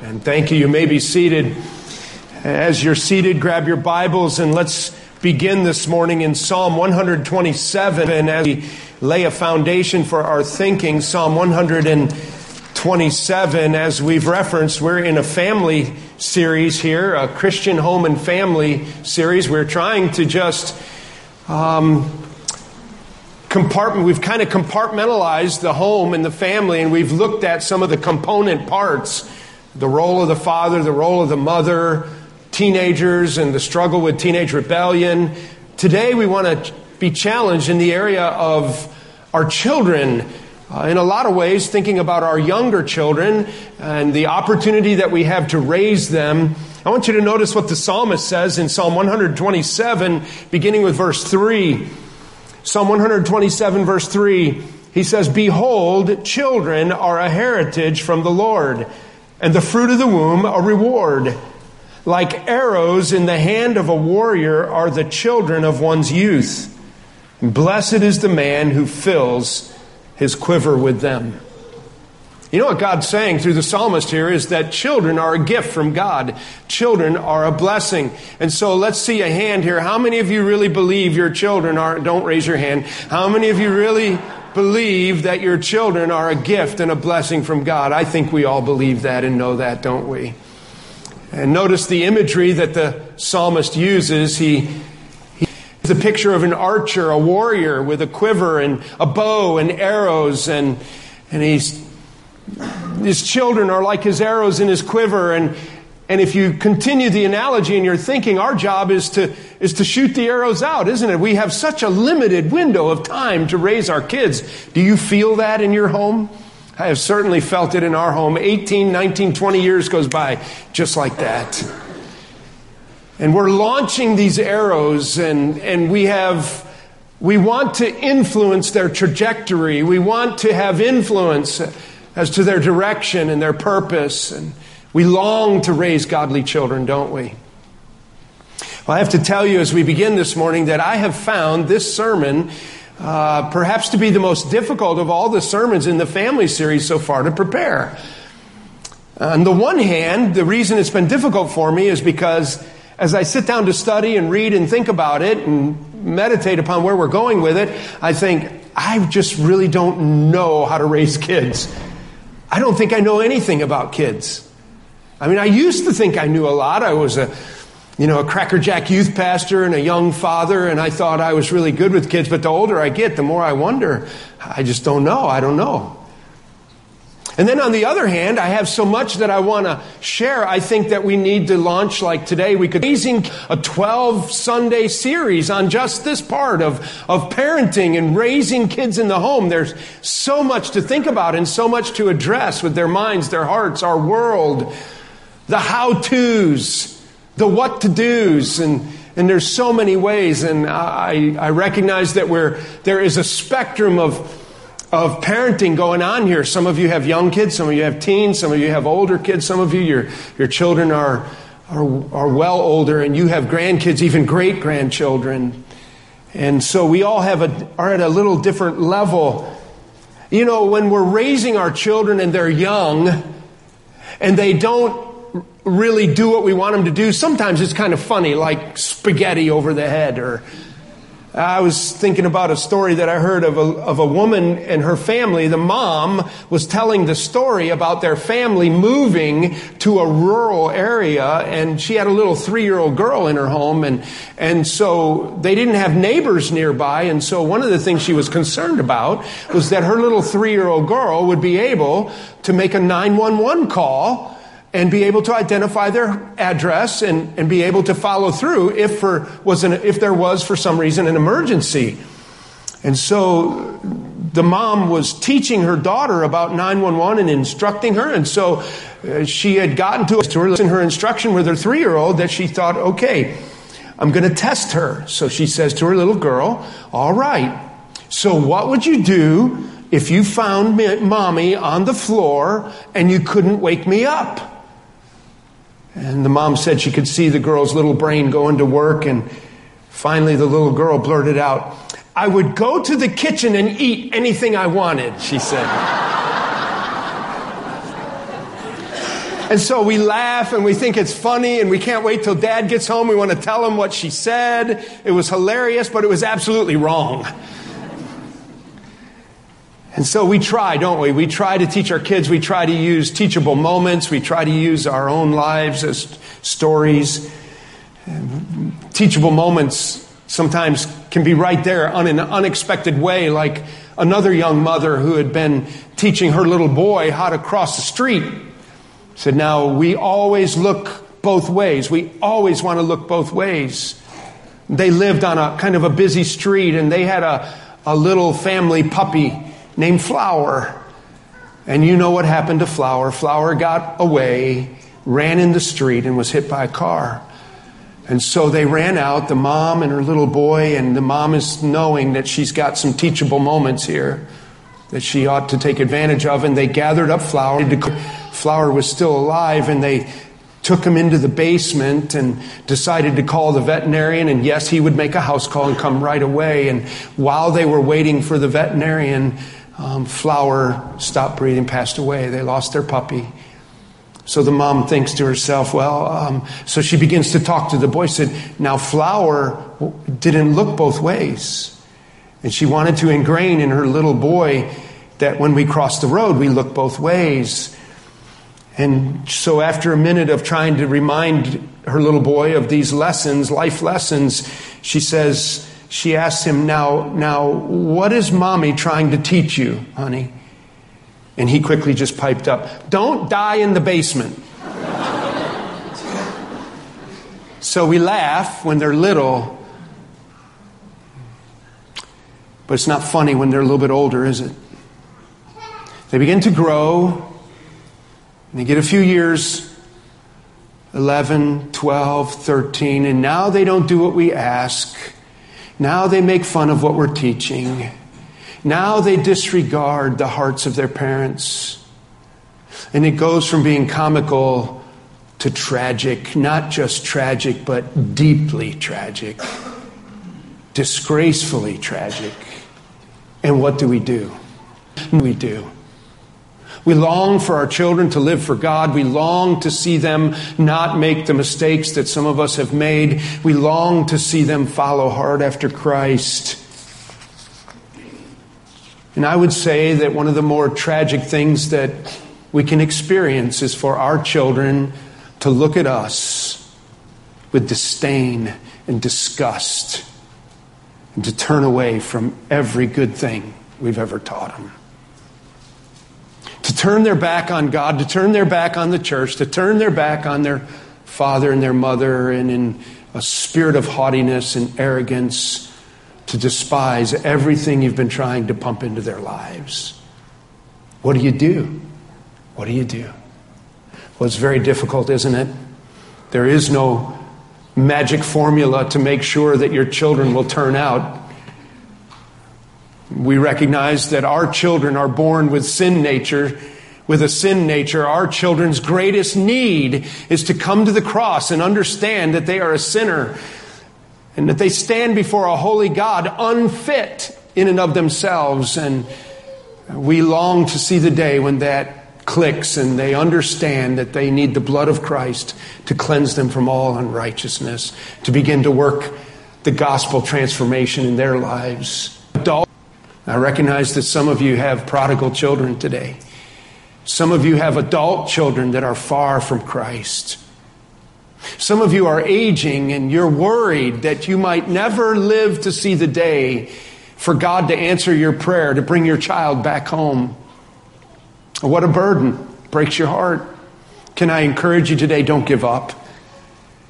And thank you. You may be seated. As you're seated, grab your Bibles and let's begin this morning in Psalm 127. And as we lay a foundation for our thinking, Psalm 127, as we've referenced, we're in a family series here, a Christian home and family series. We're trying to just um, compartment, we've kind of compartmentalized the home and the family, and we've looked at some of the component parts the role of the father, the role of the mother, teenagers, and the struggle with teenage rebellion. Today, we want to be challenged in the area of our children. Uh, in a lot of ways, thinking about our younger children and the opportunity that we have to raise them. I want you to notice what the psalmist says in Psalm 127, beginning with verse 3. Psalm 127, verse 3, he says, Behold, children are a heritage from the Lord and the fruit of the womb a reward. Like arrows in the hand of a warrior are the children of one's youth. Blessed is the man who fills his quiver with them. You know what God's saying through the psalmist here is that children are a gift from God. Children are a blessing. And so let's see a hand here. How many of you really believe your children are, don't raise your hand. How many of you really believe that your children are a gift and a blessing from God. I think we all believe that and know that, don't we? And notice the imagery that the psalmist uses. He, he the picture of an archer, a warrior with a quiver and a bow and arrows, and, and he's, his children are like his arrows in his quiver, and, and if you continue the analogy in your thinking, our job is to, is to shoot the arrows out, isn't it? We have such a limited window of time to raise our kids. Do you feel that in your home? I have certainly felt it in our home. 18, 19, 20 years goes by just like that. And we're launching these arrows and, and we have, we want to influence their trajectory. We want to have influence as to their direction and their purpose. And, we long to raise godly children, don't we? Well, I have to tell you as we begin this morning that I have found this sermon uh, perhaps to be the most difficult of all the sermons in the family series so far to prepare. On the one hand, the reason it's been difficult for me is because as I sit down to study and read and think about it and meditate upon where we're going with it, I think, I just really don't know how to raise kids. I don't think I know anything about kids. I mean, I used to think I knew a lot. I was a, you know, a crackerjack youth pastor and a young father, and I thought I was really good with kids. But the older I get, the more I wonder. I just don't know. I don't know. And then on the other hand, I have so much that I want to share. I think that we need to launch like today. We could raising a 12 Sunday series on just this part of, of parenting and raising kids in the home. There's so much to think about and so much to address with their minds, their hearts, our world the how to's, the what to do's, and, and there's so many ways. And I, I recognize that we're, there is a spectrum of, of parenting going on here. Some of you have young kids, some of you have teens, some of you have older kids, some of you, your, your children are, are, are well older, and you have grandkids, even great grandchildren. And so we all have a, are at a little different level. You know, when we're raising our children and they're young and they don't really do what we want them to do, sometimes it's kind of funny, like spaghetti over the head. Or I was thinking about a story that I heard of a, of a woman and her family. The mom was telling the story about their family moving to a rural area, and she had a little three year old girl in her home, and, and so they didn't have neighbors nearby. And so one of the things she was concerned about was that her little three year old girl would be able to make a 911 call and be able to identify their address and, and be able to follow through if, for, was an, if there was, for some reason, an emergency. And so the mom was teaching her daughter about 911 and instructing her. And so uh, she had gotten to, to her, in her instruction with her three year old that she thought, okay, I'm going to test her. So she says to her little girl, all right, so what would you do if you found mommy on the floor and you couldn't wake me up? And the mom said she could see the girl's little brain going to work. And finally, the little girl blurted out, I would go to the kitchen and eat anything I wanted, she said. And so we laugh and we think it's funny and we can't wait till dad gets home. We want to tell him what she said. It was hilarious, but it was absolutely wrong. And so we try, don't we? We try to teach our kids. We try to use teachable moments. We try to use our own lives as stories. Teachable moments sometimes can be right there on an unexpected way, like another young mother who had been teaching her little boy how to cross the street. Said, Now, we always look both ways. We always want to look both ways. They lived on a kind of a busy street and they had a, a little family puppy named Flower. And you know what happened to Flower. Flower got away, ran in the street, and was hit by a car. And so they ran out, the mom and her little boy, and the mom is knowing that she's got some teachable moments here that she ought to take advantage of. And they gathered up Flower. Flower was still alive, and they took him into the basement and decided to call the veterinarian. And yes, he would make a house call and come right away. And while they were waiting for the veterinarian, um, Flower stopped breathing, passed away. They lost their puppy. So the mom thinks to herself, well, um, so she begins to talk to the boy. Said, now Flower didn't look both ways. And she wanted to ingrain in her little boy that when we cross the road, we look both ways. And so, after a minute of trying to remind her little boy of these lessons, life lessons, she says, she asks him, Now, now, what is mommy trying to teach you, honey? And he quickly just piped up, Don't die in the basement. so we laugh when they're little, but it's not funny when they're a little bit older, is it? They begin to grow, and they get a few years 11, 12, 13, and now they don't do what we ask. Now they make fun of what we're teaching. Now they disregard the hearts of their parents. And it goes from being comical to tragic, not just tragic, but deeply tragic, disgracefully tragic. And what do we do? We do. We long for our children to live for God. We long to see them not make the mistakes that some of us have made. We long to see them follow hard after Christ. And I would say that one of the more tragic things that we can experience is for our children to look at us with disdain and disgust and to turn away from every good thing we've ever taught them. To turn their back on God, to turn their back on the church, to turn their back on their father and their mother, and in a spirit of haughtiness and arrogance to despise everything you've been trying to pump into their lives. What do you do? What do you do? Well, it's very difficult, isn't it? There is no magic formula to make sure that your children will turn out. We recognize that our children are born with sin nature. With a sin nature, our children's greatest need is to come to the cross and understand that they are a sinner and that they stand before a holy God unfit in and of themselves. And we long to see the day when that clicks and they understand that they need the blood of Christ to cleanse them from all unrighteousness, to begin to work the gospel transformation in their lives. Adult, I recognize that some of you have prodigal children today. Some of you have adult children that are far from Christ. Some of you are aging and you're worried that you might never live to see the day for God to answer your prayer to bring your child back home. What a burden. Breaks your heart. Can I encourage you today? Don't give up.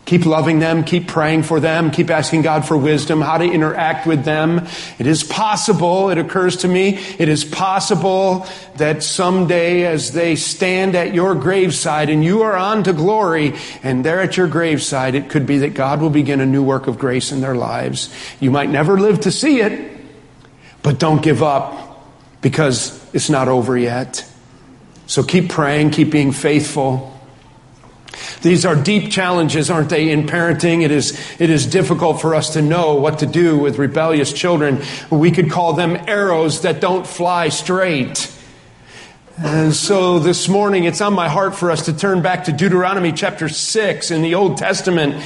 Keep loving them, keep praying for them, keep asking God for wisdom, how to interact with them. It is possible, it occurs to me, it is possible that someday as they stand at your graveside and you are on to glory and they're at your graveside, it could be that God will begin a new work of grace in their lives. You might never live to see it, but don't give up because it's not over yet. So keep praying, keep being faithful. These are deep challenges, aren't they, in parenting? It is, it is difficult for us to know what to do with rebellious children. We could call them arrows that don't fly straight. And so this morning, it's on my heart for us to turn back to Deuteronomy chapter 6 in the Old Testament.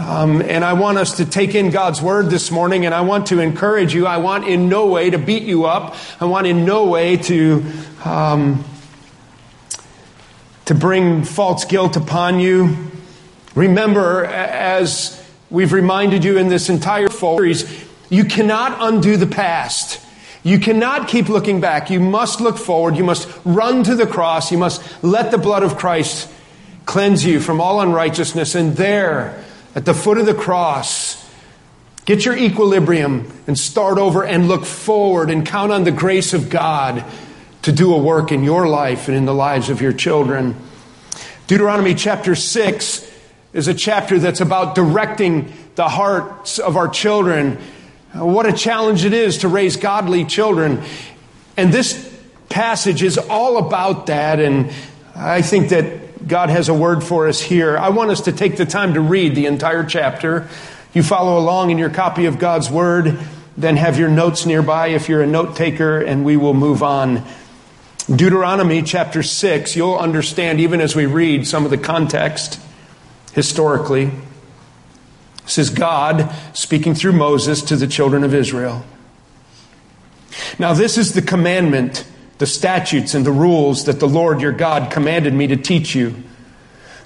Um, and I want us to take in God's word this morning, and I want to encourage you. I want in no way to beat you up. I want in no way to um, to bring false guilt upon you. Remember, as we've reminded you in this entire series, you cannot undo the past. You cannot keep looking back. You must look forward. You must run to the cross. You must let the blood of Christ cleanse you from all unrighteousness. And there, at the foot of the cross, get your equilibrium and start over and look forward and count on the grace of God to do a work in your life and in the lives of your children. Deuteronomy chapter 6 is a chapter that's about directing the hearts of our children what a challenge it is to raise godly children. And this passage is all about that. And I think that God has a word for us here. I want us to take the time to read the entire chapter. You follow along in your copy of God's word, then have your notes nearby if you're a note taker, and we will move on. Deuteronomy chapter 6, you'll understand even as we read some of the context historically. This is God speaking through Moses to the children of Israel. Now, this is the commandment, the statutes, and the rules that the Lord your God commanded me to teach you,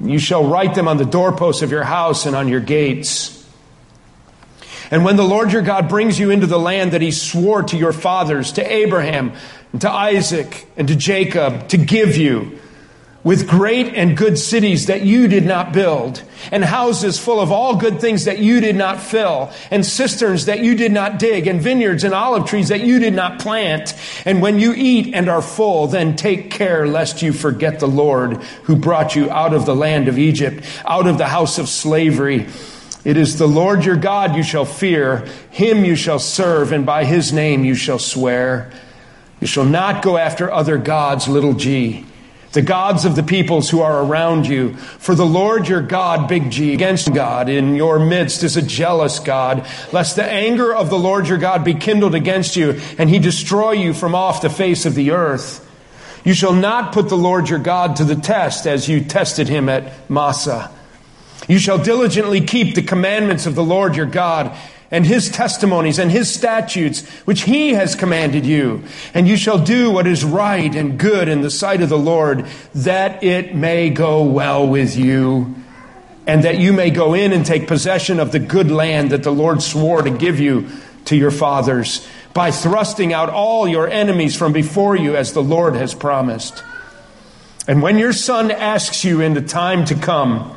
You shall write them on the doorposts of your house and on your gates. And when the Lord your God brings you into the land that he swore to your fathers, to Abraham, and to Isaac, and to Jacob, to give you, with great and good cities that you did not build, and houses full of all good things that you did not fill, and cisterns that you did not dig, and vineyards and olive trees that you did not plant. And when you eat and are full, then take care lest you forget the Lord who brought you out of the land of Egypt, out of the house of slavery. It is the Lord your God you shall fear, him you shall serve, and by his name you shall swear. You shall not go after other gods, little g the gods of the peoples who are around you. For the Lord your God, big G, against God in your midst is a jealous God, lest the anger of the Lord your God be kindled against you, and he destroy you from off the face of the earth. You shall not put the Lord your God to the test as you tested him at Massah. You shall diligently keep the commandments of the Lord your God and his testimonies and his statutes, which he has commanded you. And you shall do what is right and good in the sight of the Lord, that it may go well with you, and that you may go in and take possession of the good land that the Lord swore to give you to your fathers, by thrusting out all your enemies from before you, as the Lord has promised. And when your son asks you in the time to come,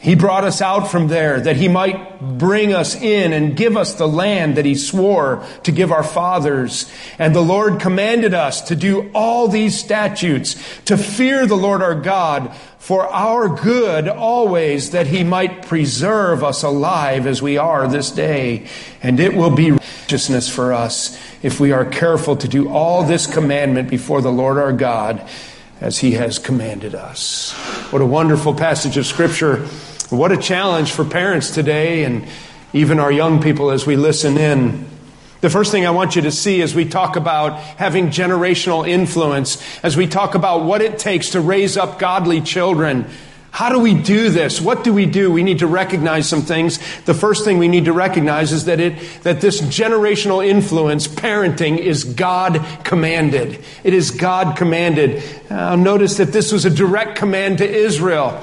He brought us out from there that he might bring us in and give us the land that he swore to give our fathers. And the Lord commanded us to do all these statutes, to fear the Lord our God for our good always, that he might preserve us alive as we are this day. And it will be righteousness for us if we are careful to do all this commandment before the Lord our God as he has commanded us. What a wonderful passage of scripture. What a challenge for parents today and even our young people as we listen in. The first thing I want you to see as we talk about having generational influence, as we talk about what it takes to raise up godly children, how do we do this? What do we do? We need to recognize some things. The first thing we need to recognize is that it, that this generational influence, parenting, is God commanded. It is God commanded. Uh, notice that this was a direct command to Israel.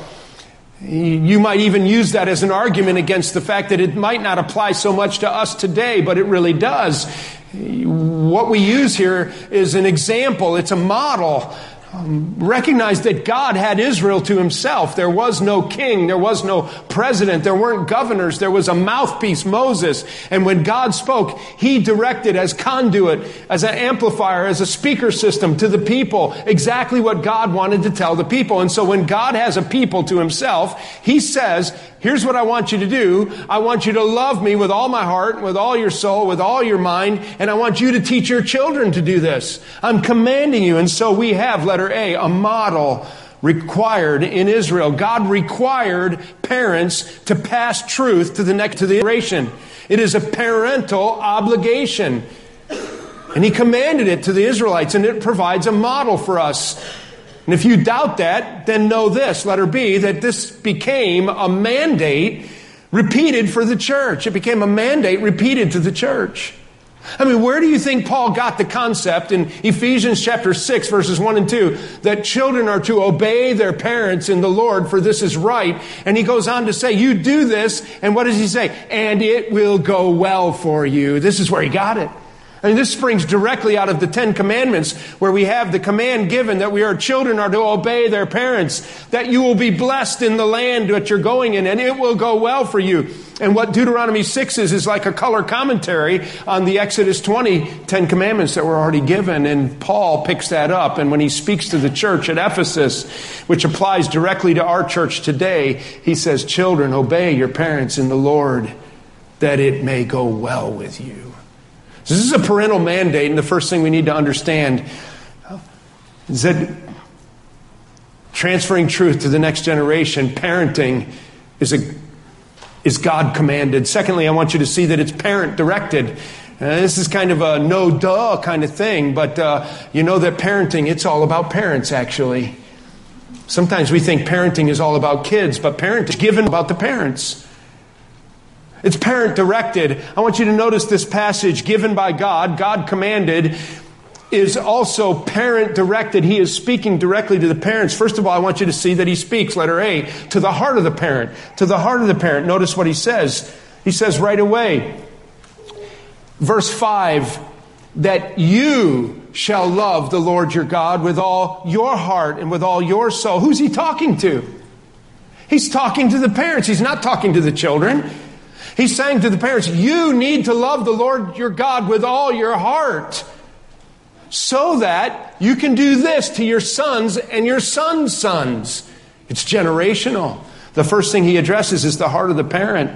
You might even use that as an argument against the fact that it might not apply so much to us today, but it really does. What we use here is an example, it's a model um, recognize that God had Israel to himself. There was no king, there was no president, there weren't governors, there was a mouthpiece, Moses. And when God spoke, he directed as conduit, as an amplifier, as a speaker system to the people exactly what God wanted to tell the people. And so when God has a people to himself, he says, Here's what I want you to do. I want you to love me with all my heart, with all your soul, with all your mind, and I want you to teach your children to do this. I'm commanding you. And so we have, letter A, a model required in Israel. God required parents to pass truth to the next to the generation. It is a parental obligation. And he commanded it to the Israelites, and it provides a model for us. And if you doubt that, then know this, letter B, that this became a mandate repeated for the church. It became a mandate repeated to the church. I mean, where do you think Paul got the concept in Ephesians chapter 6, verses 1 and 2, that children are to obey their parents in the Lord, for this is right? And he goes on to say, You do this, and what does he say? And it will go well for you. This is where he got it. Mean, this springs directly out of the Ten Commandments, where we have the command given that we are children are to obey their parents, that you will be blessed in the land that you're going in, and it will go well for you. And what Deuteronomy 6 is, is like a color commentary on the Exodus 20 Ten Commandments that were already given. And Paul picks that up. And when he speaks to the church at Ephesus, which applies directly to our church today, he says, Children, obey your parents in the Lord, that it may go well with you. This is a parental mandate, and the first thing we need to understand is that transferring truth to the next generation, parenting, is, a, is God commanded. Secondly, I want you to see that it's parent directed. Uh, this is kind of a no duh kind of thing, but uh, you know that parenting, it's all about parents, actually. Sometimes we think parenting is all about kids, but parenting is given about the parents. It's parent directed. I want you to notice this passage given by God, God commanded, is also parent directed. He is speaking directly to the parents. First of all, I want you to see that he speaks, letter A, to the heart of the parent. To the heart of the parent. Notice what he says. He says right away, verse 5, that you shall love the Lord your God with all your heart and with all your soul. Who's he talking to? He's talking to the parents. He's not talking to the children. He's saying to the parents, you need to love the Lord your God with all your heart so that you can do this to your sons and your sons' sons. It's generational. The first thing he addresses is the heart of the parent.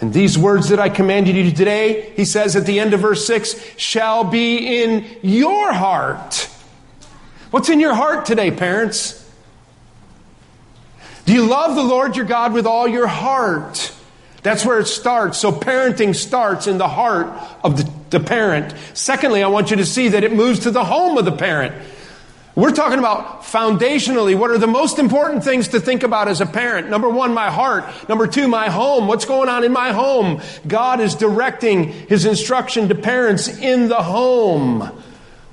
And these words that I commanded you today, he says at the end of verse 6, shall be in your heart. What's in your heart today, parents? Do you love the Lord your God with all your heart? That's where it starts. So parenting starts in the heart of the, the, parent. Secondly, I want you to see that it moves to the home of the parent. We're talking about foundationally, what are the most important things to think about as a parent? Number one, my heart. Number two, my home. What's going on in my home? God is directing His instruction to parents in the home.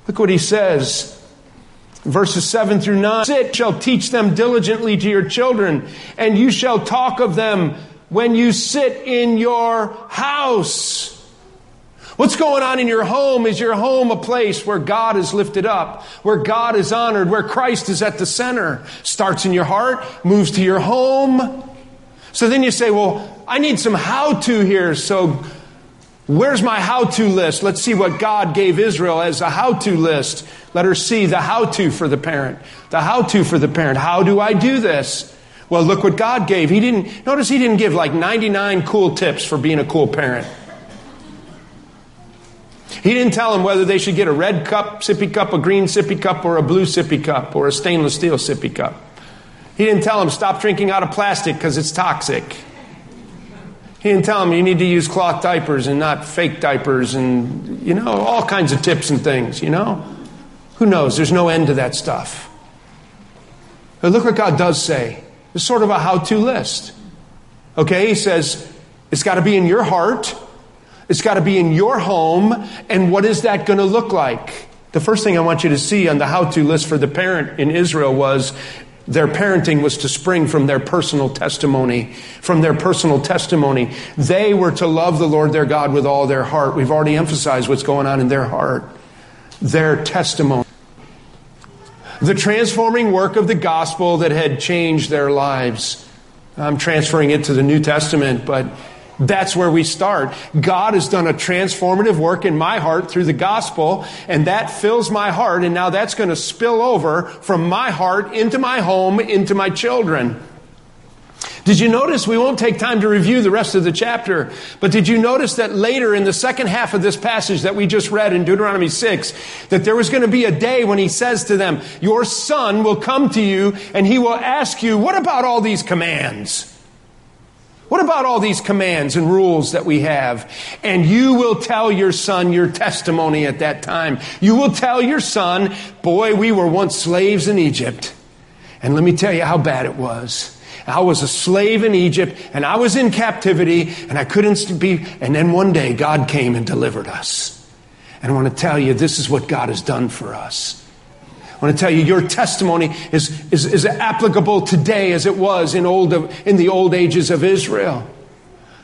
Look what He says verses 7 through 9 sit shall teach them diligently to your children and you shall talk of them when you sit in your house What's going on in your home? Is your home a place where God is lifted up, where God is honored, where Christ is at the center? Starts in your heart, moves to your home. So then you say, well, I need some how to here. So Where's my how to list? Let's see what God gave Israel as a how to list. Let her see the how to for the parent. The how to for the parent. How do I do this? Well, look what God gave. He didn't, notice he didn't give like 99 cool tips for being a cool parent. He didn't tell them whether they should get a red cup, sippy cup, a green sippy cup, or a blue sippy cup, or a stainless steel sippy cup. He didn't tell them stop drinking out of plastic because it's toxic. He didn't tell them you need to use cloth diapers and not fake diapers and, you know, all kinds of tips and things, you know? Who knows? There's no end to that stuff. But look what God does say. It's sort of a how to list. Okay, He says, it's got to be in your heart, it's got to be in your home, and what is that going to look like? The first thing I want you to see on the how to list for the parent in Israel was their parenting was to spring from their personal testimony. From their personal testimony. They were to love the Lord their God with all their heart. We've already emphasized what's going on in their heart. Their testimony. The transforming work of the gospel that had changed their lives. I'm transferring it to the New Testament, but that's where we start. God has done a transformative work in my heart through the gospel, and that fills my heart, and now that's going to spill over from my heart into my home, into my children. Did you notice? We won't take time to review the rest of the chapter, but did you notice that later in the second half of this passage that we just read in Deuteronomy 6, that there was going to be a day when he says to them, Your son will come to you and he will ask you, What about all these commands? What about all these commands and rules that we have? And you will tell your son your testimony at that time. You will tell your son, boy, we were once slaves in Egypt. And let me tell you how bad it was. I was a slave in Egypt and I was in captivity and I couldn't be. And then one day God came and delivered us. And I want to tell you, this is what God has done for us. I want to tell you, your testimony is, is, is applicable today as it was in, old, in the old ages of Israel.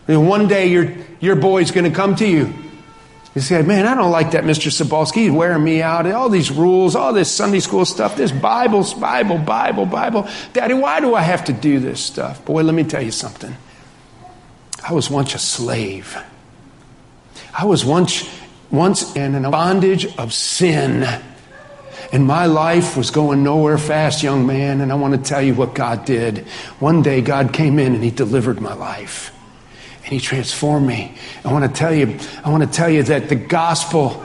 One day your, your boy's going to come to you. You say, man, I don't like that Mr. Sabalski. He's wearing me out. All these rules, all this Sunday school stuff, this Bible, Bible, Bible, Bible. Daddy, why do I have to do this stuff? Boy, let me tell you something. I was once a slave. I was once, once in a bondage of sin. And my life was going nowhere fast, young man. And I want to tell you what God did. One day, God came in and He delivered my life. And He transformed me. I want to tell you, I want to tell you that the gospel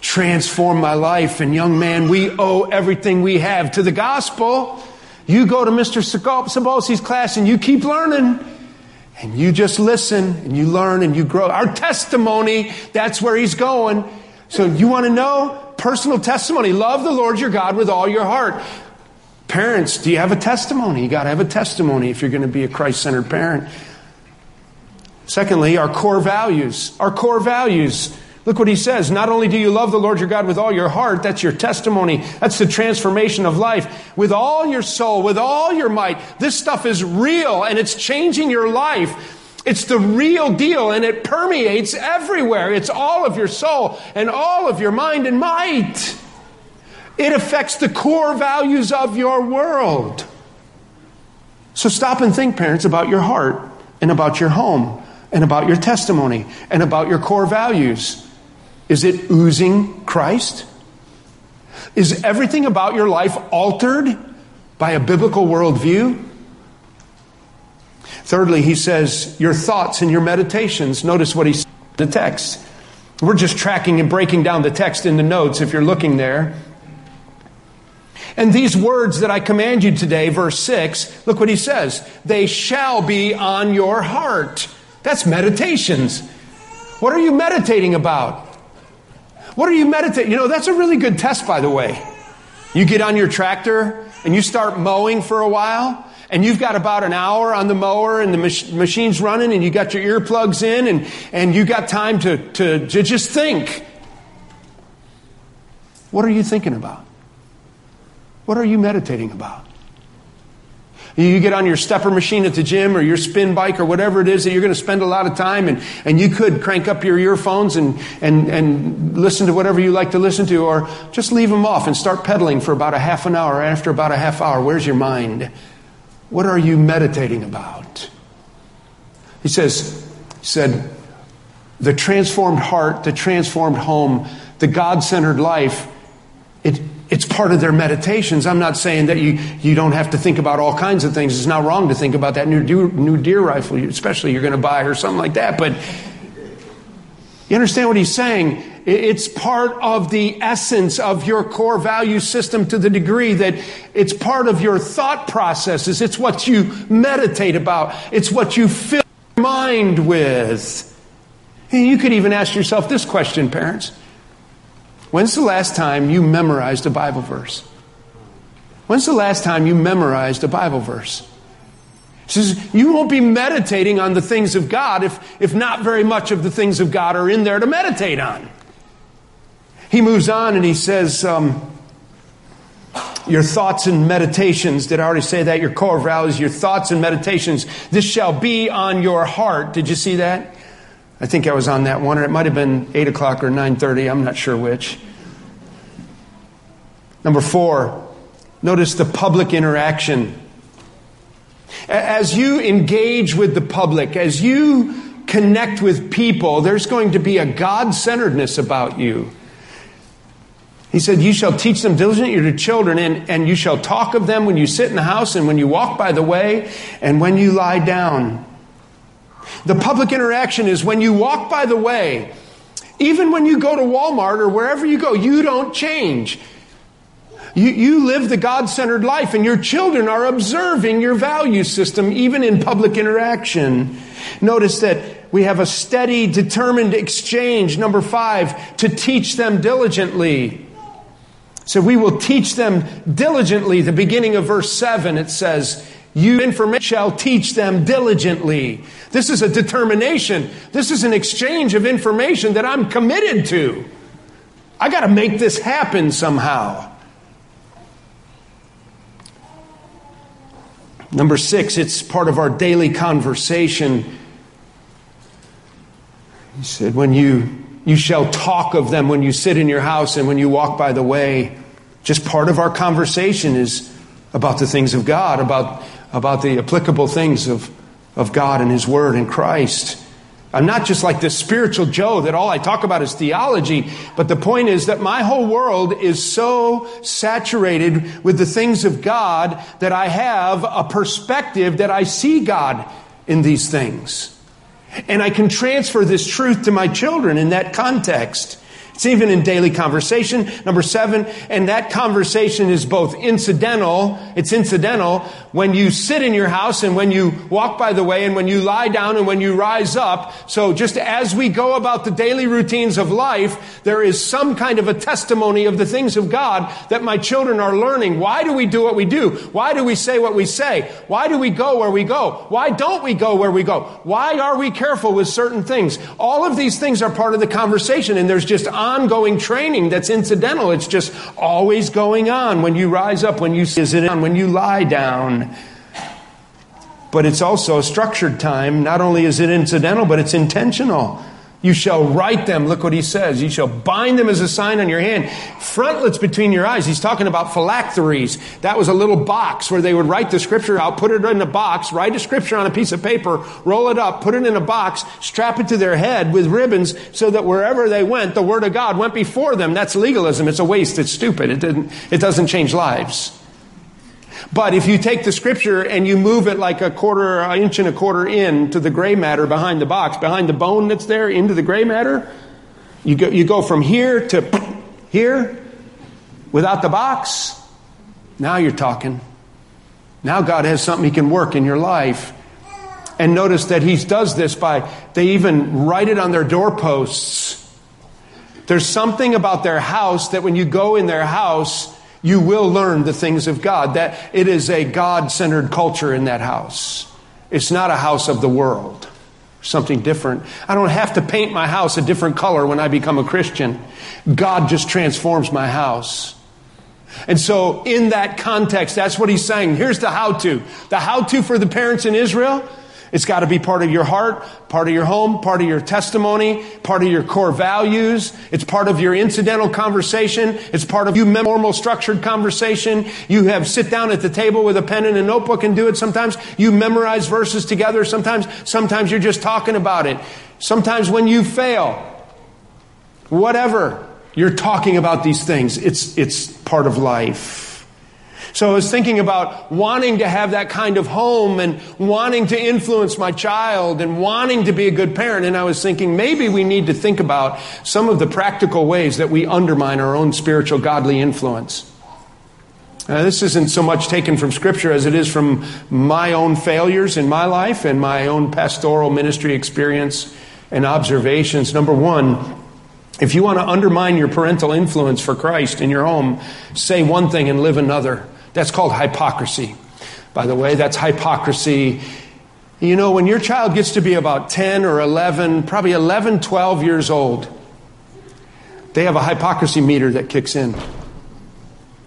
transformed my life. And young man, we owe everything we have to the gospel. You go to Mr. Sabalski's class and you keep learning. And you just listen and you learn and you grow. Our testimony, that's where he's going. So you want to know? Personal testimony. Love the Lord your God with all your heart. Parents, do you have a testimony? You got to have a testimony if you're going to be a Christ centered parent. Secondly, our core values. Our core values. Look what he says. Not only do you love the Lord your God with all your heart, that's your testimony. That's the transformation of life. With all your soul, with all your might. This stuff is real and it's changing your life. It's the real deal and it permeates everywhere. It's all of your soul and all of your mind and might. It affects the core values of your world. So stop and think, parents, about your heart and about your home and about your testimony and about your core values. Is it oozing Christ? Is everything about your life altered by a biblical worldview? Thirdly, he says, your thoughts and your meditations. Notice what he says the text. We're just tracking and breaking down the text in the notes if you're looking there. And these words that I command you today, verse 6, look what he says. They shall be on your heart. That's meditations. What are you meditating about? What are you meditating? You know, that's a really good test, by the way. You get on your tractor and you start mowing for a while, and you've got about an hour on the mower and the mach- machine's running and you got your earplugs in and, and you got time to, to, to just think. What are you thinking about? What are you meditating about? You get on your stepper machine at the gym or your spin bike or whatever it is that you're going to spend a lot of time and, and you could crank up your earphones and, and, and listen to whatever you like to listen to or just leave them off and start pedaling for about a half an hour. After about a half hour, where's your mind? What are you meditating about? He says, he said, the transformed heart, the transformed home, the God centered life, it, it's part of their meditations. I'm not saying that you, you don't have to think about all kinds of things. It's not wrong to think about that new new deer rifle, especially you're going to buy or something like that. But you understand what he's saying? It's part of the essence of your core value system to the degree that it's part of your thought processes. It's what you meditate about. It's what you fill your mind with. And You could even ask yourself this question, parents. When's the last time you memorized a Bible verse? When's the last time you memorized a Bible verse? says you won't be meditating on the things of God if, if not very much of the things of God are in there to meditate on. He moves on and he says, um, Your thoughts and meditations, did I already say that? Your core values, your thoughts and meditations, this shall be on your heart. Did you see that? I think I was on that one, or it might have been 8 o'clock or 9.30. I'm not sure which. Number four, notice the public interaction as you engage with the public, as you connect with people, there's going to be a God centeredness about you. He said, You shall teach them diligently to children, and, and you shall talk of them when you sit in the house, and when you walk by the way, and when you lie down. The public interaction is when you walk by the way. Even when you go to Walmart or wherever you go, you don't change. You, you live the God centered life, and your children are observing your value system, even in public interaction. Notice that we have a steady, determined exchange. Number five, to teach them diligently. So we will teach them diligently. The beginning of verse 7, it says, You information shall teach them diligently. This is a determination. This is an exchange of information that I'm committed to. I got to make this happen somehow. Number six, it's part of our daily conversation. He said, When you, you shall talk of them when you sit in your house and when you walk by the way. Just part of our conversation is about the things of God, about, about the applicable things of, of God and His Word and Christ. I'm not just like this spiritual Joe that all I talk about is theology, but the point is that my whole world is so saturated with the things of God that I have a perspective that I see God in these things. And I can transfer this truth to my children in that context. It's even in daily conversation. Number seven, and that conversation is both incidental, it's incidental when you sit in your house and when you walk by the way and when you lie down and when you rise up. So just as we go about the daily routines of life, there is some kind of a testimony of the things of God that my children are learning. Why do we do what we do? Why do we say what we say? Why do we go where we go? Why don't we go where we go? Why are we careful with certain things? All of these things are part of the conversation and there's just ongoing training that's incidental. It's just always going on when you rise up, when you sit down, when you lie down. But it's also a structured time. Not only is it incidental, but it's intentional. You shall write them. Look what he says. You shall bind them as a sign on your hand. Frontlets between your eyes. He's talking about phylacteries. That was a little box where they would write the scripture out, put it in a box, write a scripture on a piece of paper, roll it up, put it in a box, strap it to their head with ribbons so that wherever they went, the word of God went before them. That's legalism. It's a waste. It's stupid. It, didn't, it doesn't change lives. But if you take the scripture and you move it like a quarter, an inch and a quarter in to the gray matter behind the box, behind the bone that's there into the gray matter, you go, you go from here to here without the box. Now you're talking. Now God has something He can work in your life. And notice that He does this by, they even write it on their doorposts. There's something about their house that when you go in their house, you will learn the things of God. That it is a God centered culture in that house. It's not a house of the world. Something different. I don't have to paint my house a different color when I become a Christian. God just transforms my house. And so, in that context, that's what he's saying. Here's the how to. The how to for the parents in Israel it's got to be part of your heart, part of your home, part of your testimony, part of your core values. It's part of your incidental conversation. It's part of you normal structured conversation. You have sit down at the table with a pen and a notebook and do it sometimes. You memorize verses together sometimes. Sometimes you're just talking about it. Sometimes when you fail, whatever, you're talking about these things. It's, it's part of life. So I was thinking about wanting to have that kind of home and wanting to influence my child and wanting to be a good parent. And I was thinking maybe we need to think about some of the practical ways that we undermine our own spiritual godly influence. Uh, this isn't so much taken from Scripture as it is from my own failures in my life and my own pastoral ministry experience and observations. Number one, if you want to undermine your parental influence for Christ in your home, say one thing and live another. That's called hypocrisy. By the way, that's hypocrisy. You know, when your child gets to be about 10 or 11, probably 11, 12 years old, they have a hypocrisy meter that kicks in.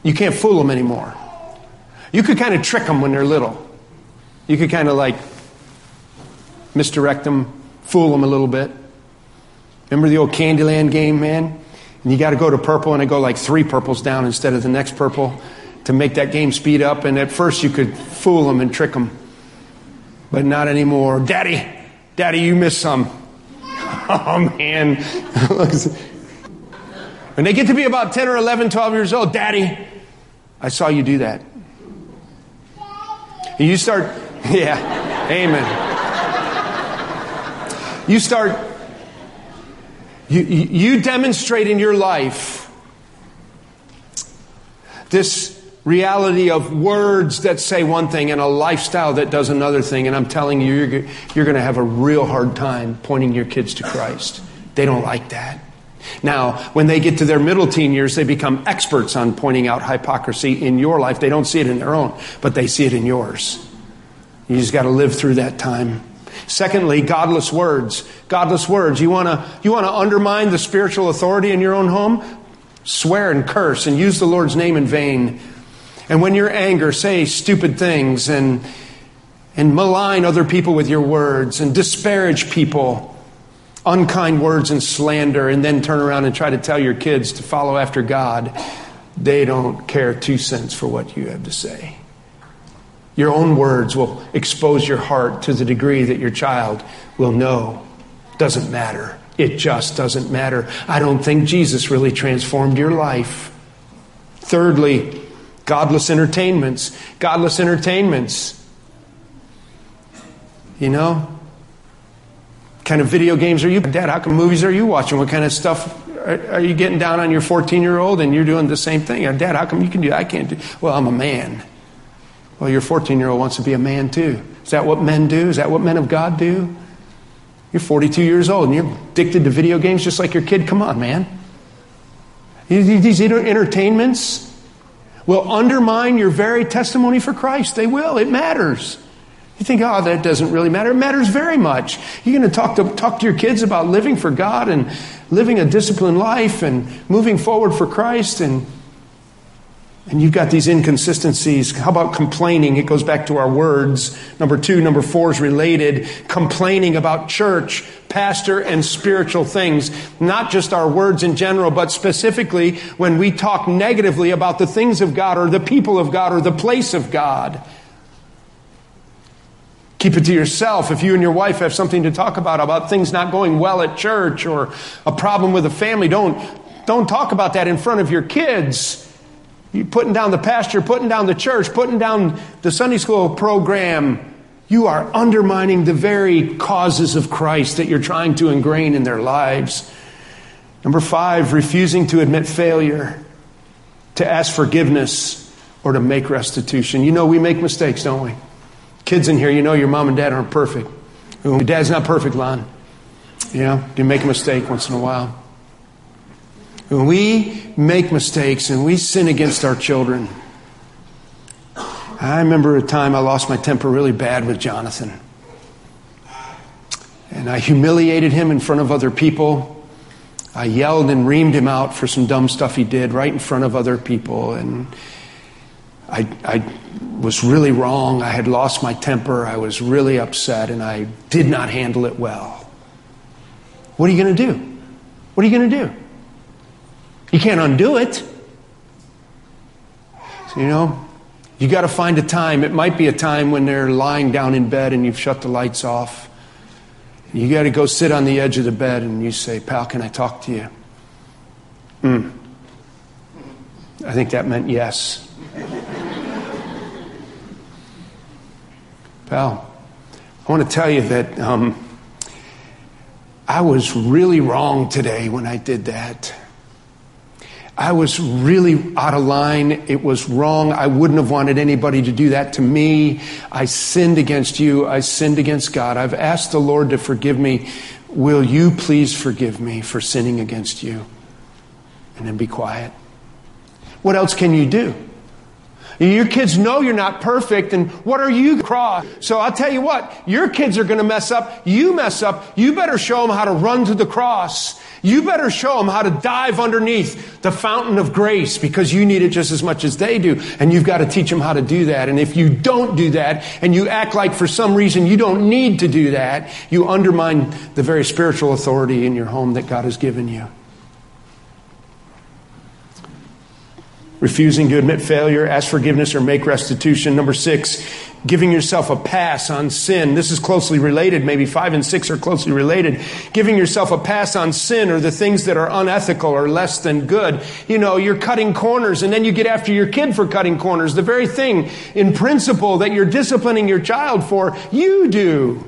You can't fool them anymore. You could kind of trick them when they're little. You could kind of like misdirect them, fool them a little bit. Remember the old Candyland game, man? And you got to go to purple, and I go like three purples down instead of the next purple to make that game speed up. And at first, you could fool them and trick them, but not anymore. Daddy, Daddy, you missed some. Oh, man. when they get to be about 10 or 11, 12 years old, Daddy, I saw you do that. And you start, yeah, amen. You start, you, you demonstrate in your life this reality of words that say one thing and a lifestyle that does another thing. And I'm telling you, you're, you're going to have a real hard time pointing your kids to Christ. They don't like that. Now, when they get to their middle teen years, they become experts on pointing out hypocrisy in your life. They don't see it in their own, but they see it in yours. You just got to live through that time. Secondly, godless words. Godless words. You want to you want to undermine the spiritual authority in your own home? Swear and curse and use the Lord's name in vain. And when you're angry, say stupid things and and malign other people with your words and disparage people unkind words and slander and then turn around and try to tell your kids to follow after God, they don't care two cents for what you have to say. Your own words will expose your heart to the degree that your child will know. Doesn't matter. It just doesn't matter. I don't think Jesus really transformed your life. Thirdly, godless entertainments. Godless entertainments. You know, kind of video games are you? Dad, how come movies are you watching? What kind of stuff are, are you getting down on your 14 year old and you're doing the same thing? Uh, Dad, how come you can do that? I can't do Well, I'm a man. Well, your 14 year old wants to be a man too. Is that what men do? Is that what men of God do? You're 42 years old and you're addicted to video games just like your kid. Come on, man. These entertainments will undermine your very testimony for Christ. They will. It matters. You think, oh, that doesn't really matter. It matters very much. You're going to talk to talk to your kids about living for God and living a disciplined life and moving forward for Christ and and you've got these inconsistencies. How about complaining? It goes back to our words. Number two, number four is related. Complaining about church, pastor, and spiritual things. Not just our words in general, but specifically when we talk negatively about the things of God or the people of God or the place of God. Keep it to yourself. If you and your wife have something to talk about, about things not going well at church or a problem with a family, don't, don't talk about that in front of your kids. Putting down the pastor, putting down the church, putting down the Sunday school program. You are undermining the very causes of Christ that you're trying to ingrain in their lives. Number five, refusing to admit failure, to ask forgiveness, or to make restitution. You know, we make mistakes, don't we? Kids in here, you know your mom and dad aren't perfect. Your dad's not perfect, Lon. You know, you make a mistake once in a while. When we make mistakes and we sin against our children, I remember a time I lost my temper really bad with Jonathan. And I humiliated him in front of other people. I yelled and reamed him out for some dumb stuff he did right in front of other people. And I, I was really wrong. I had lost my temper. I was really upset, and I did not handle it well. What are you going to do? What are you going to do? You can't undo it. So, you know, you got to find a time. It might be a time when they're lying down in bed and you've shut the lights off. You got to go sit on the edge of the bed and you say, Pal, can I talk to you? Hmm. I think that meant yes. Pal, I want to tell you that um, I was really wrong today when I did that. I was really out of line. It was wrong. I wouldn't have wanted anybody to do that to me. I sinned against you. I sinned against God. I've asked the Lord to forgive me. Will you please forgive me for sinning against you? And then be quiet. What else can you do? Your kids know you're not perfect, and what are you cross? So I'll tell you what, your kids are going to mess up. You mess up. You better show them how to run to the cross. You better show them how to dive underneath the fountain of grace because you need it just as much as they do. And you've got to teach them how to do that. And if you don't do that and you act like for some reason you don't need to do that, you undermine the very spiritual authority in your home that God has given you. refusing to admit failure, ask forgiveness, or make restitution. Number six, giving yourself a pass on sin. This is closely related. Maybe five and six are closely related. Giving yourself a pass on sin or the things that are unethical or less than good. You know, you're cutting corners and then you get after your kid for cutting corners. The very thing in principle that you're disciplining your child for, you do.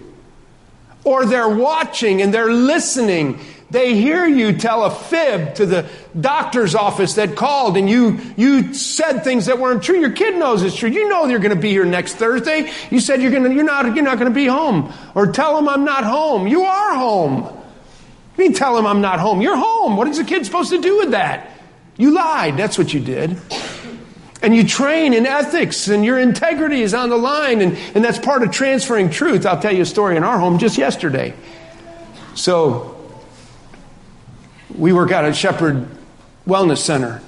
Or they're watching and they're listening they hear you tell a fib to the doctor's office that called and you, you said things that weren't true. Your kid knows it's true. You know you're going to be here next Thursday. You said you're, to, you're not, you're not going to be home. Or tell them I'm not home. You are home. You mean tell them I'm not home. You're home. What is a kid supposed to do with that? You lied. That's what you did. And you train in ethics and your integrity is on the line. And, and that's part of transferring truth. I'll tell you a story in our home just yesterday. So we work out at Shepherd Wellness Center,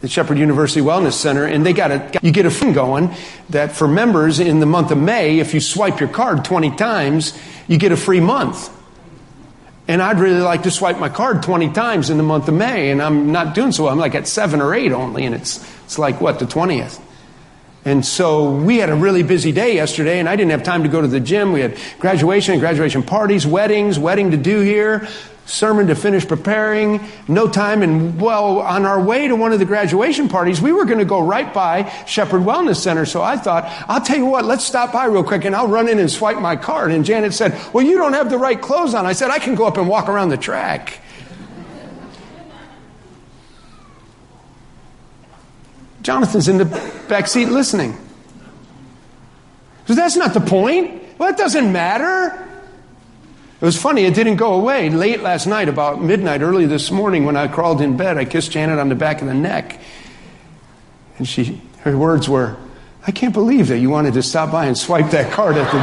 the Shepherd University Wellness Center, and they got a, you get a thing going that for members in the month of May, if you swipe your card 20 times, you get a free month. And I'd really like to swipe my card 20 times in the month of May, and I'm not doing so. well. I'm like at seven or eight only, and it's, it's like, what, the 20th? And so we had a really busy day yesterday, and I didn't have time to go to the gym. We had graduation, graduation parties, weddings, wedding to do here, sermon to finish preparing, no time. And well, on our way to one of the graduation parties, we were going to go right by Shepherd Wellness Center. So I thought, I'll tell you what, let's stop by real quick and I'll run in and swipe my card. And Janet said, Well, you don't have the right clothes on. I said, I can go up and walk around the track. Jonathan's in the back seat listening. So that's not the point. Well, it doesn't matter. It was funny, it didn't go away. Late last night, about midnight, early this morning, when I crawled in bed, I kissed Janet on the back of the neck. And she, her words were, I can't believe that you wanted to stop by and swipe that card at the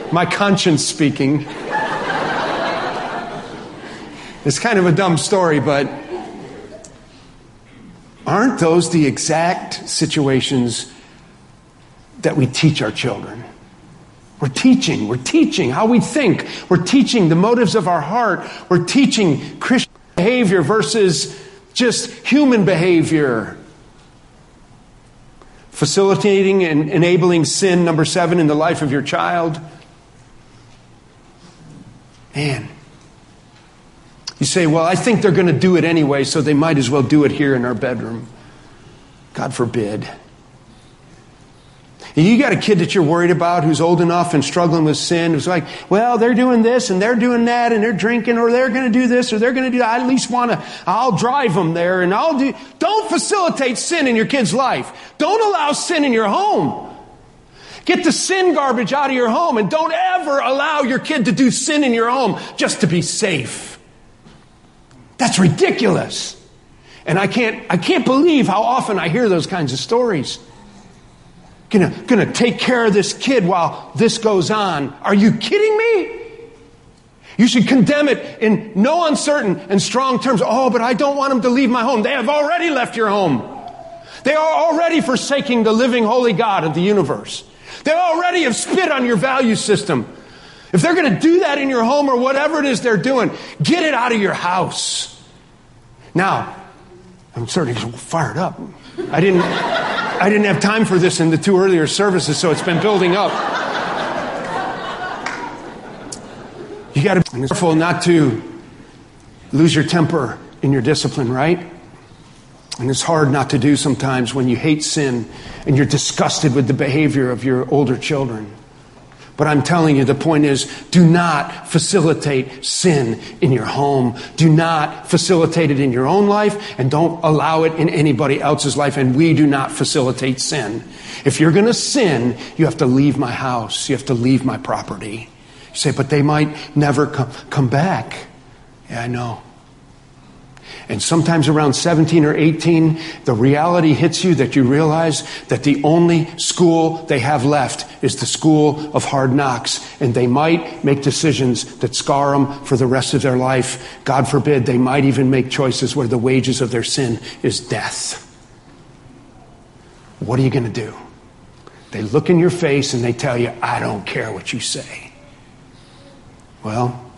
gym. My conscience speaking. It's kind of a dumb story, but aren't those the exact situations that we teach our children? We're teaching. We're teaching how we think. We're teaching the motives of our heart. We're teaching Christian behavior versus just human behavior. Facilitating and enabling sin, number seven, in the life of your child. Man. You say, well, I think they're going to do it anyway, so they might as well do it here in our bedroom. God forbid. And you got a kid that you're worried about who's old enough and struggling with sin, who's like, well, they're doing this and they're doing that and they're drinking or they're going to do this or they're going to do that. I at least want to, I'll drive them there and I'll do, don't facilitate sin in your kid's life. Don't allow sin in your home. Get the sin garbage out of your home and don't ever allow your kid to do sin in your home just to be safe. That's ridiculous. And I can't, I can't believe how often I hear those kinds of stories gonna, gonna take care of this kid while this goes on. Are you kidding me? You should condemn it in no uncertain and strong terms. Oh, but I don't want them to leave my home. They have already left your home. They are already forsaking the living holy God of the universe. They already have spit on your value system. If they're going to do that in your home or whatever it is they're doing, get it out of your house. Now, I'm starting to get fired up. I didn't. I didn't have time for this in the two earlier services, so it's been building up. You got to be careful not to lose your temper in your discipline, right? And it's hard not to do sometimes when you hate sin and you're disgusted with the behavior of your older children. But I'm telling you, the point is do not facilitate sin in your home. Do not facilitate it in your own life, and don't allow it in anybody else's life. And we do not facilitate sin. If you're going to sin, you have to leave my house, you have to leave my property. You say, but they might never come, come back. Yeah, I know. And sometimes around 17 or 18, the reality hits you that you realize that the only school they have left is the school of hard knocks. And they might make decisions that scar them for the rest of their life. God forbid, they might even make choices where the wages of their sin is death. What are you going to do? They look in your face and they tell you, I don't care what you say. Well,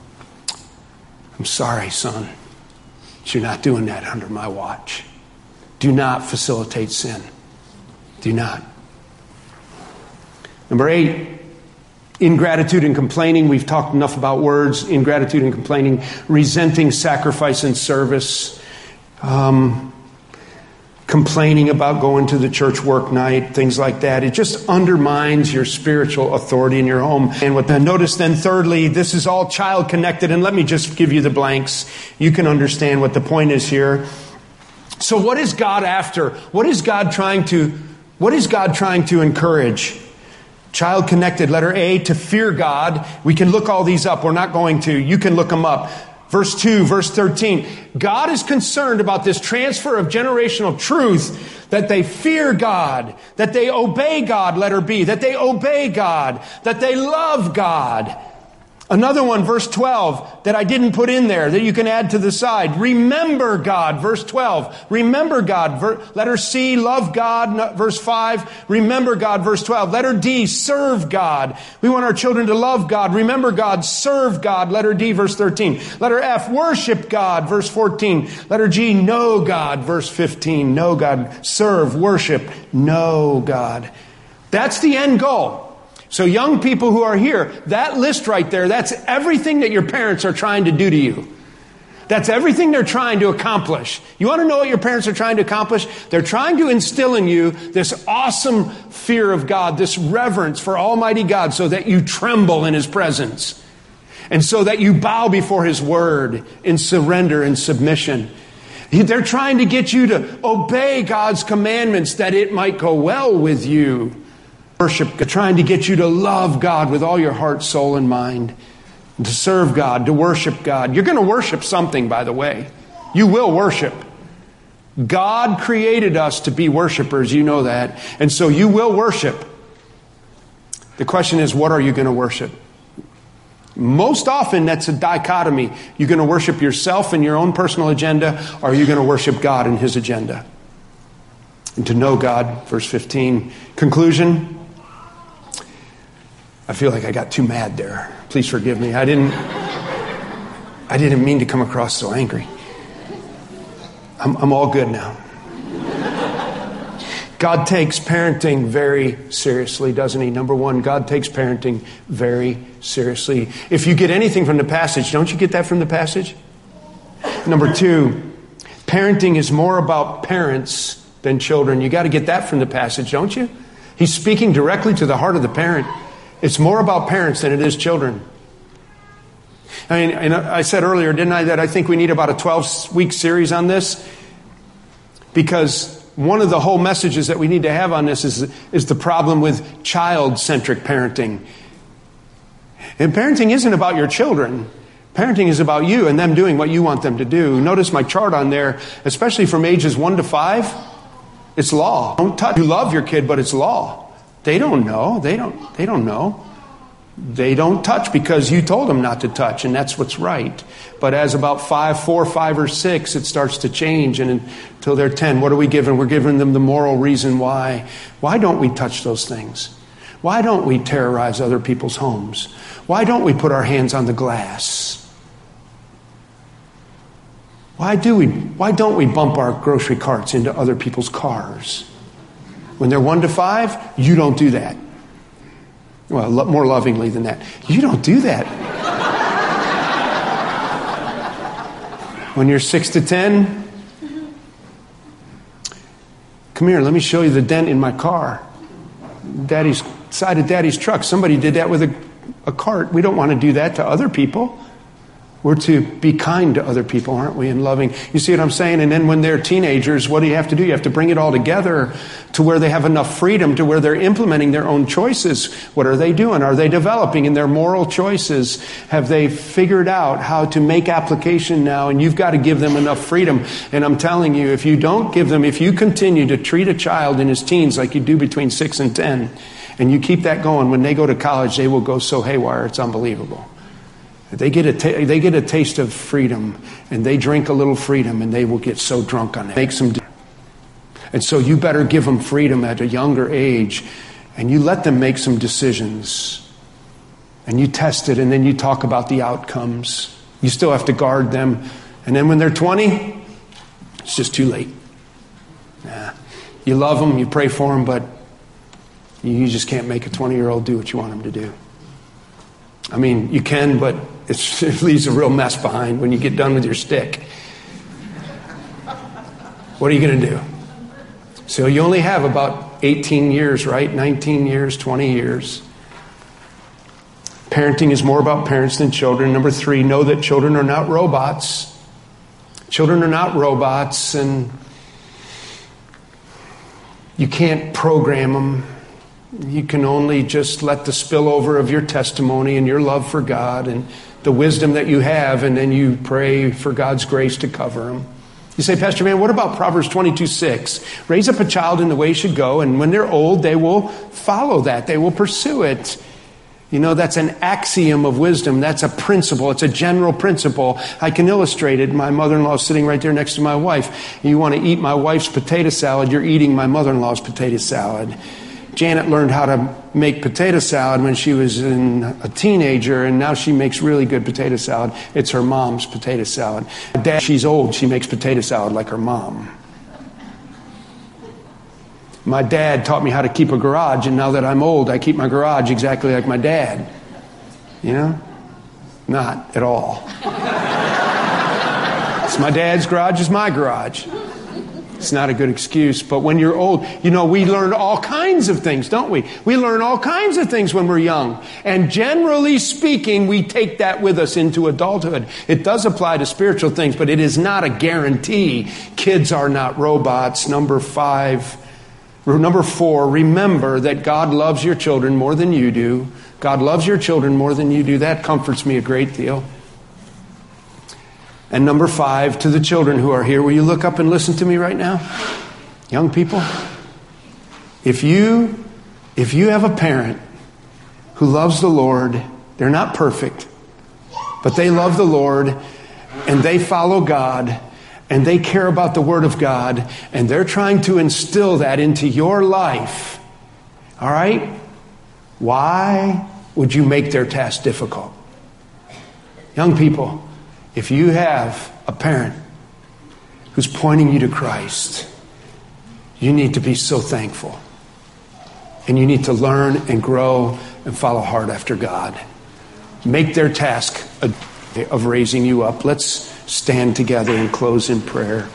I'm sorry, son. You're not doing that under my watch. Do not facilitate sin. Do not. Number eight, ingratitude and complaining. We've talked enough about words. Ingratitude and complaining. Resenting sacrifice and service. Um, complaining about going to the church work night, things like that. It just undermines your spiritual authority in your home. And what then notice then thirdly, this is all child connected. And let me just give you the blanks. You can understand what the point is here. So what is God after? What is God trying to, what is God trying to encourage? Child connected, letter A, to fear God. We can look all these up. We're not going to. You can look them up. Verse 2, verse 13. God is concerned about this transfer of generational truth that they fear God, that they obey God, letter B, that they obey God, that they love God. Another one, verse 12, that I didn't put in there, that you can add to the side. Remember God, verse 12. Remember God, ver- letter C, love God, verse 5. Remember God, verse 12. Letter D, serve God. We want our children to love God, remember God, serve God, letter D, verse 13. Letter F, worship God, verse 14. Letter G, know God, verse 15. Know God, serve, worship, know God. That's the end goal. So, young people who are here, that list right there, that's everything that your parents are trying to do to you. That's everything they're trying to accomplish. You want to know what your parents are trying to accomplish? They're trying to instill in you this awesome fear of God, this reverence for Almighty God, so that you tremble in His presence. And so that you bow before His word in surrender and submission. They're trying to get you to obey God's commandments that it might go well with you. Worship, trying to get you to love God with all your heart, soul, and mind, to serve God, to worship God. You're going to worship something, by the way. You will worship. God created us to be worshipers, you know that. And so you will worship. The question is, what are you going to worship? Most often, that's a dichotomy. You're going to worship yourself and your own personal agenda, or are you going to worship God and His agenda? And to know God, verse 15. Conclusion I feel like I got too mad there. Please forgive me. I didn't I didn't mean to come across so angry. I'm, I'm all good now. God takes parenting very seriously, doesn't he? Number one, God takes parenting very seriously. If you get anything from the passage, don't you get that from the passage? Number two, parenting is more about parents than children. You got to get that from the passage, don't you? He's speaking directly to the heart of the parent. It's more about parents than it is children. I mean, and I said earlier, didn't I, that I think we need about a 12 week series on this? Because one of the whole messages that we need to have on this is, is the problem with child centric parenting. And parenting isn't about your children. Parenting is about you and them doing what you want them to do. Notice my chart on there, especially from ages one to five, it's law. Don't touch. You love your kid, but it's law. They don't know. They don't, they don't know. They don't touch because you told them not to touch, and that's what's right. But as about five, four, five, or six, it starts to change, and until they're 10, what are we giving? We're giving them the moral reason why. Why don't we touch those things? Why don't we terrorize other people's homes? Why don't we put our hands on the glass? Why do we why don't we bump our grocery carts into other people's cars? When they're one to five, you don't do that. Well, lo- more lovingly than that. You don't do that. when you're six to ten, come here, let me show you the dent in my car. Daddy's side of daddy's truck. Somebody did that with a, a cart. We don't want to do that to other people. We're to be kind to other people, aren't we, and loving. You see what I'm saying? And then when they're teenagers, what do you have to do? You have to bring it all together to where they have enough freedom to where they're implementing their own choices. What are they doing? Are they developing in their moral choices? Have they figured out how to make application now? And you've got to give them enough freedom. And I'm telling you, if you don't give them, if you continue to treat a child in his teens like you do between six and ten, and you keep that going, when they go to college, they will go so haywire, it's unbelievable. They get, a they get a taste of freedom and they drink a little freedom and they will get so drunk on it. Makes them. And so you better give them freedom at a younger age and you let them make some decisions. And you test it and then you talk about the outcomes. You still have to guard them. And then when they're 20, it's just too late. Nah. You love them, you pray for them, but you just can't make a 20 year old do what you want them to do. I mean, you can, but it leaves a real mess behind when you get done with your stick. What are you going to do? So you only have about 18 years, right? 19 years, 20 years. Parenting is more about parents than children. Number three, know that children are not robots. Children are not robots, and you can't program them. You can only just let the spillover of your testimony and your love for God and the wisdom that you have, and then you pray for God's grace to cover them. You say, Pastor Man, what about Proverbs 22 6? Raise up a child in the way he should go, and when they're old, they will follow that, they will pursue it. You know, that's an axiom of wisdom. That's a principle. It's a general principle. I can illustrate it. My mother in law is sitting right there next to my wife. You want to eat my wife's potato salad, you're eating my mother in law's potato salad. Janet learned how to make potato salad when she was in a teenager, and now she makes really good potato salad. It's her mom's potato salad. Dad, she's old. She makes potato salad like her mom. My dad taught me how to keep a garage, and now that I'm old, I keep my garage exactly like my dad. You know? Not at all. it's my dad's garage, it's my garage. It's not a good excuse, but when you're old, you know, we learn all kinds of things, don't we? We learn all kinds of things when we're young. And generally speaking, we take that with us into adulthood. It does apply to spiritual things, but it is not a guarantee. Kids are not robots. Number five, number four, remember that God loves your children more than you do. God loves your children more than you do. That comforts me a great deal. And number five, to the children who are here, will you look up and listen to me right now? Young people, if you, if you have a parent who loves the Lord, they're not perfect, but they love the Lord and they follow God and they care about the Word of God and they're trying to instill that into your life, all right? Why would you make their task difficult? Young people, if you have a parent who's pointing you to Christ, you need to be so thankful. And you need to learn and grow and follow hard after God. Make their task of raising you up. Let's stand together and close in prayer.